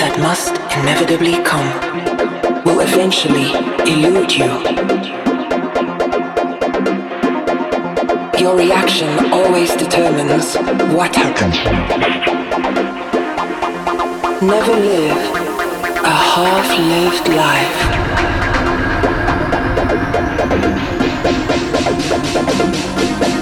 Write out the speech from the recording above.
that must inevitably come, will eventually elude you. Your reaction always determines what happens. Never live a half-lived life. Thank.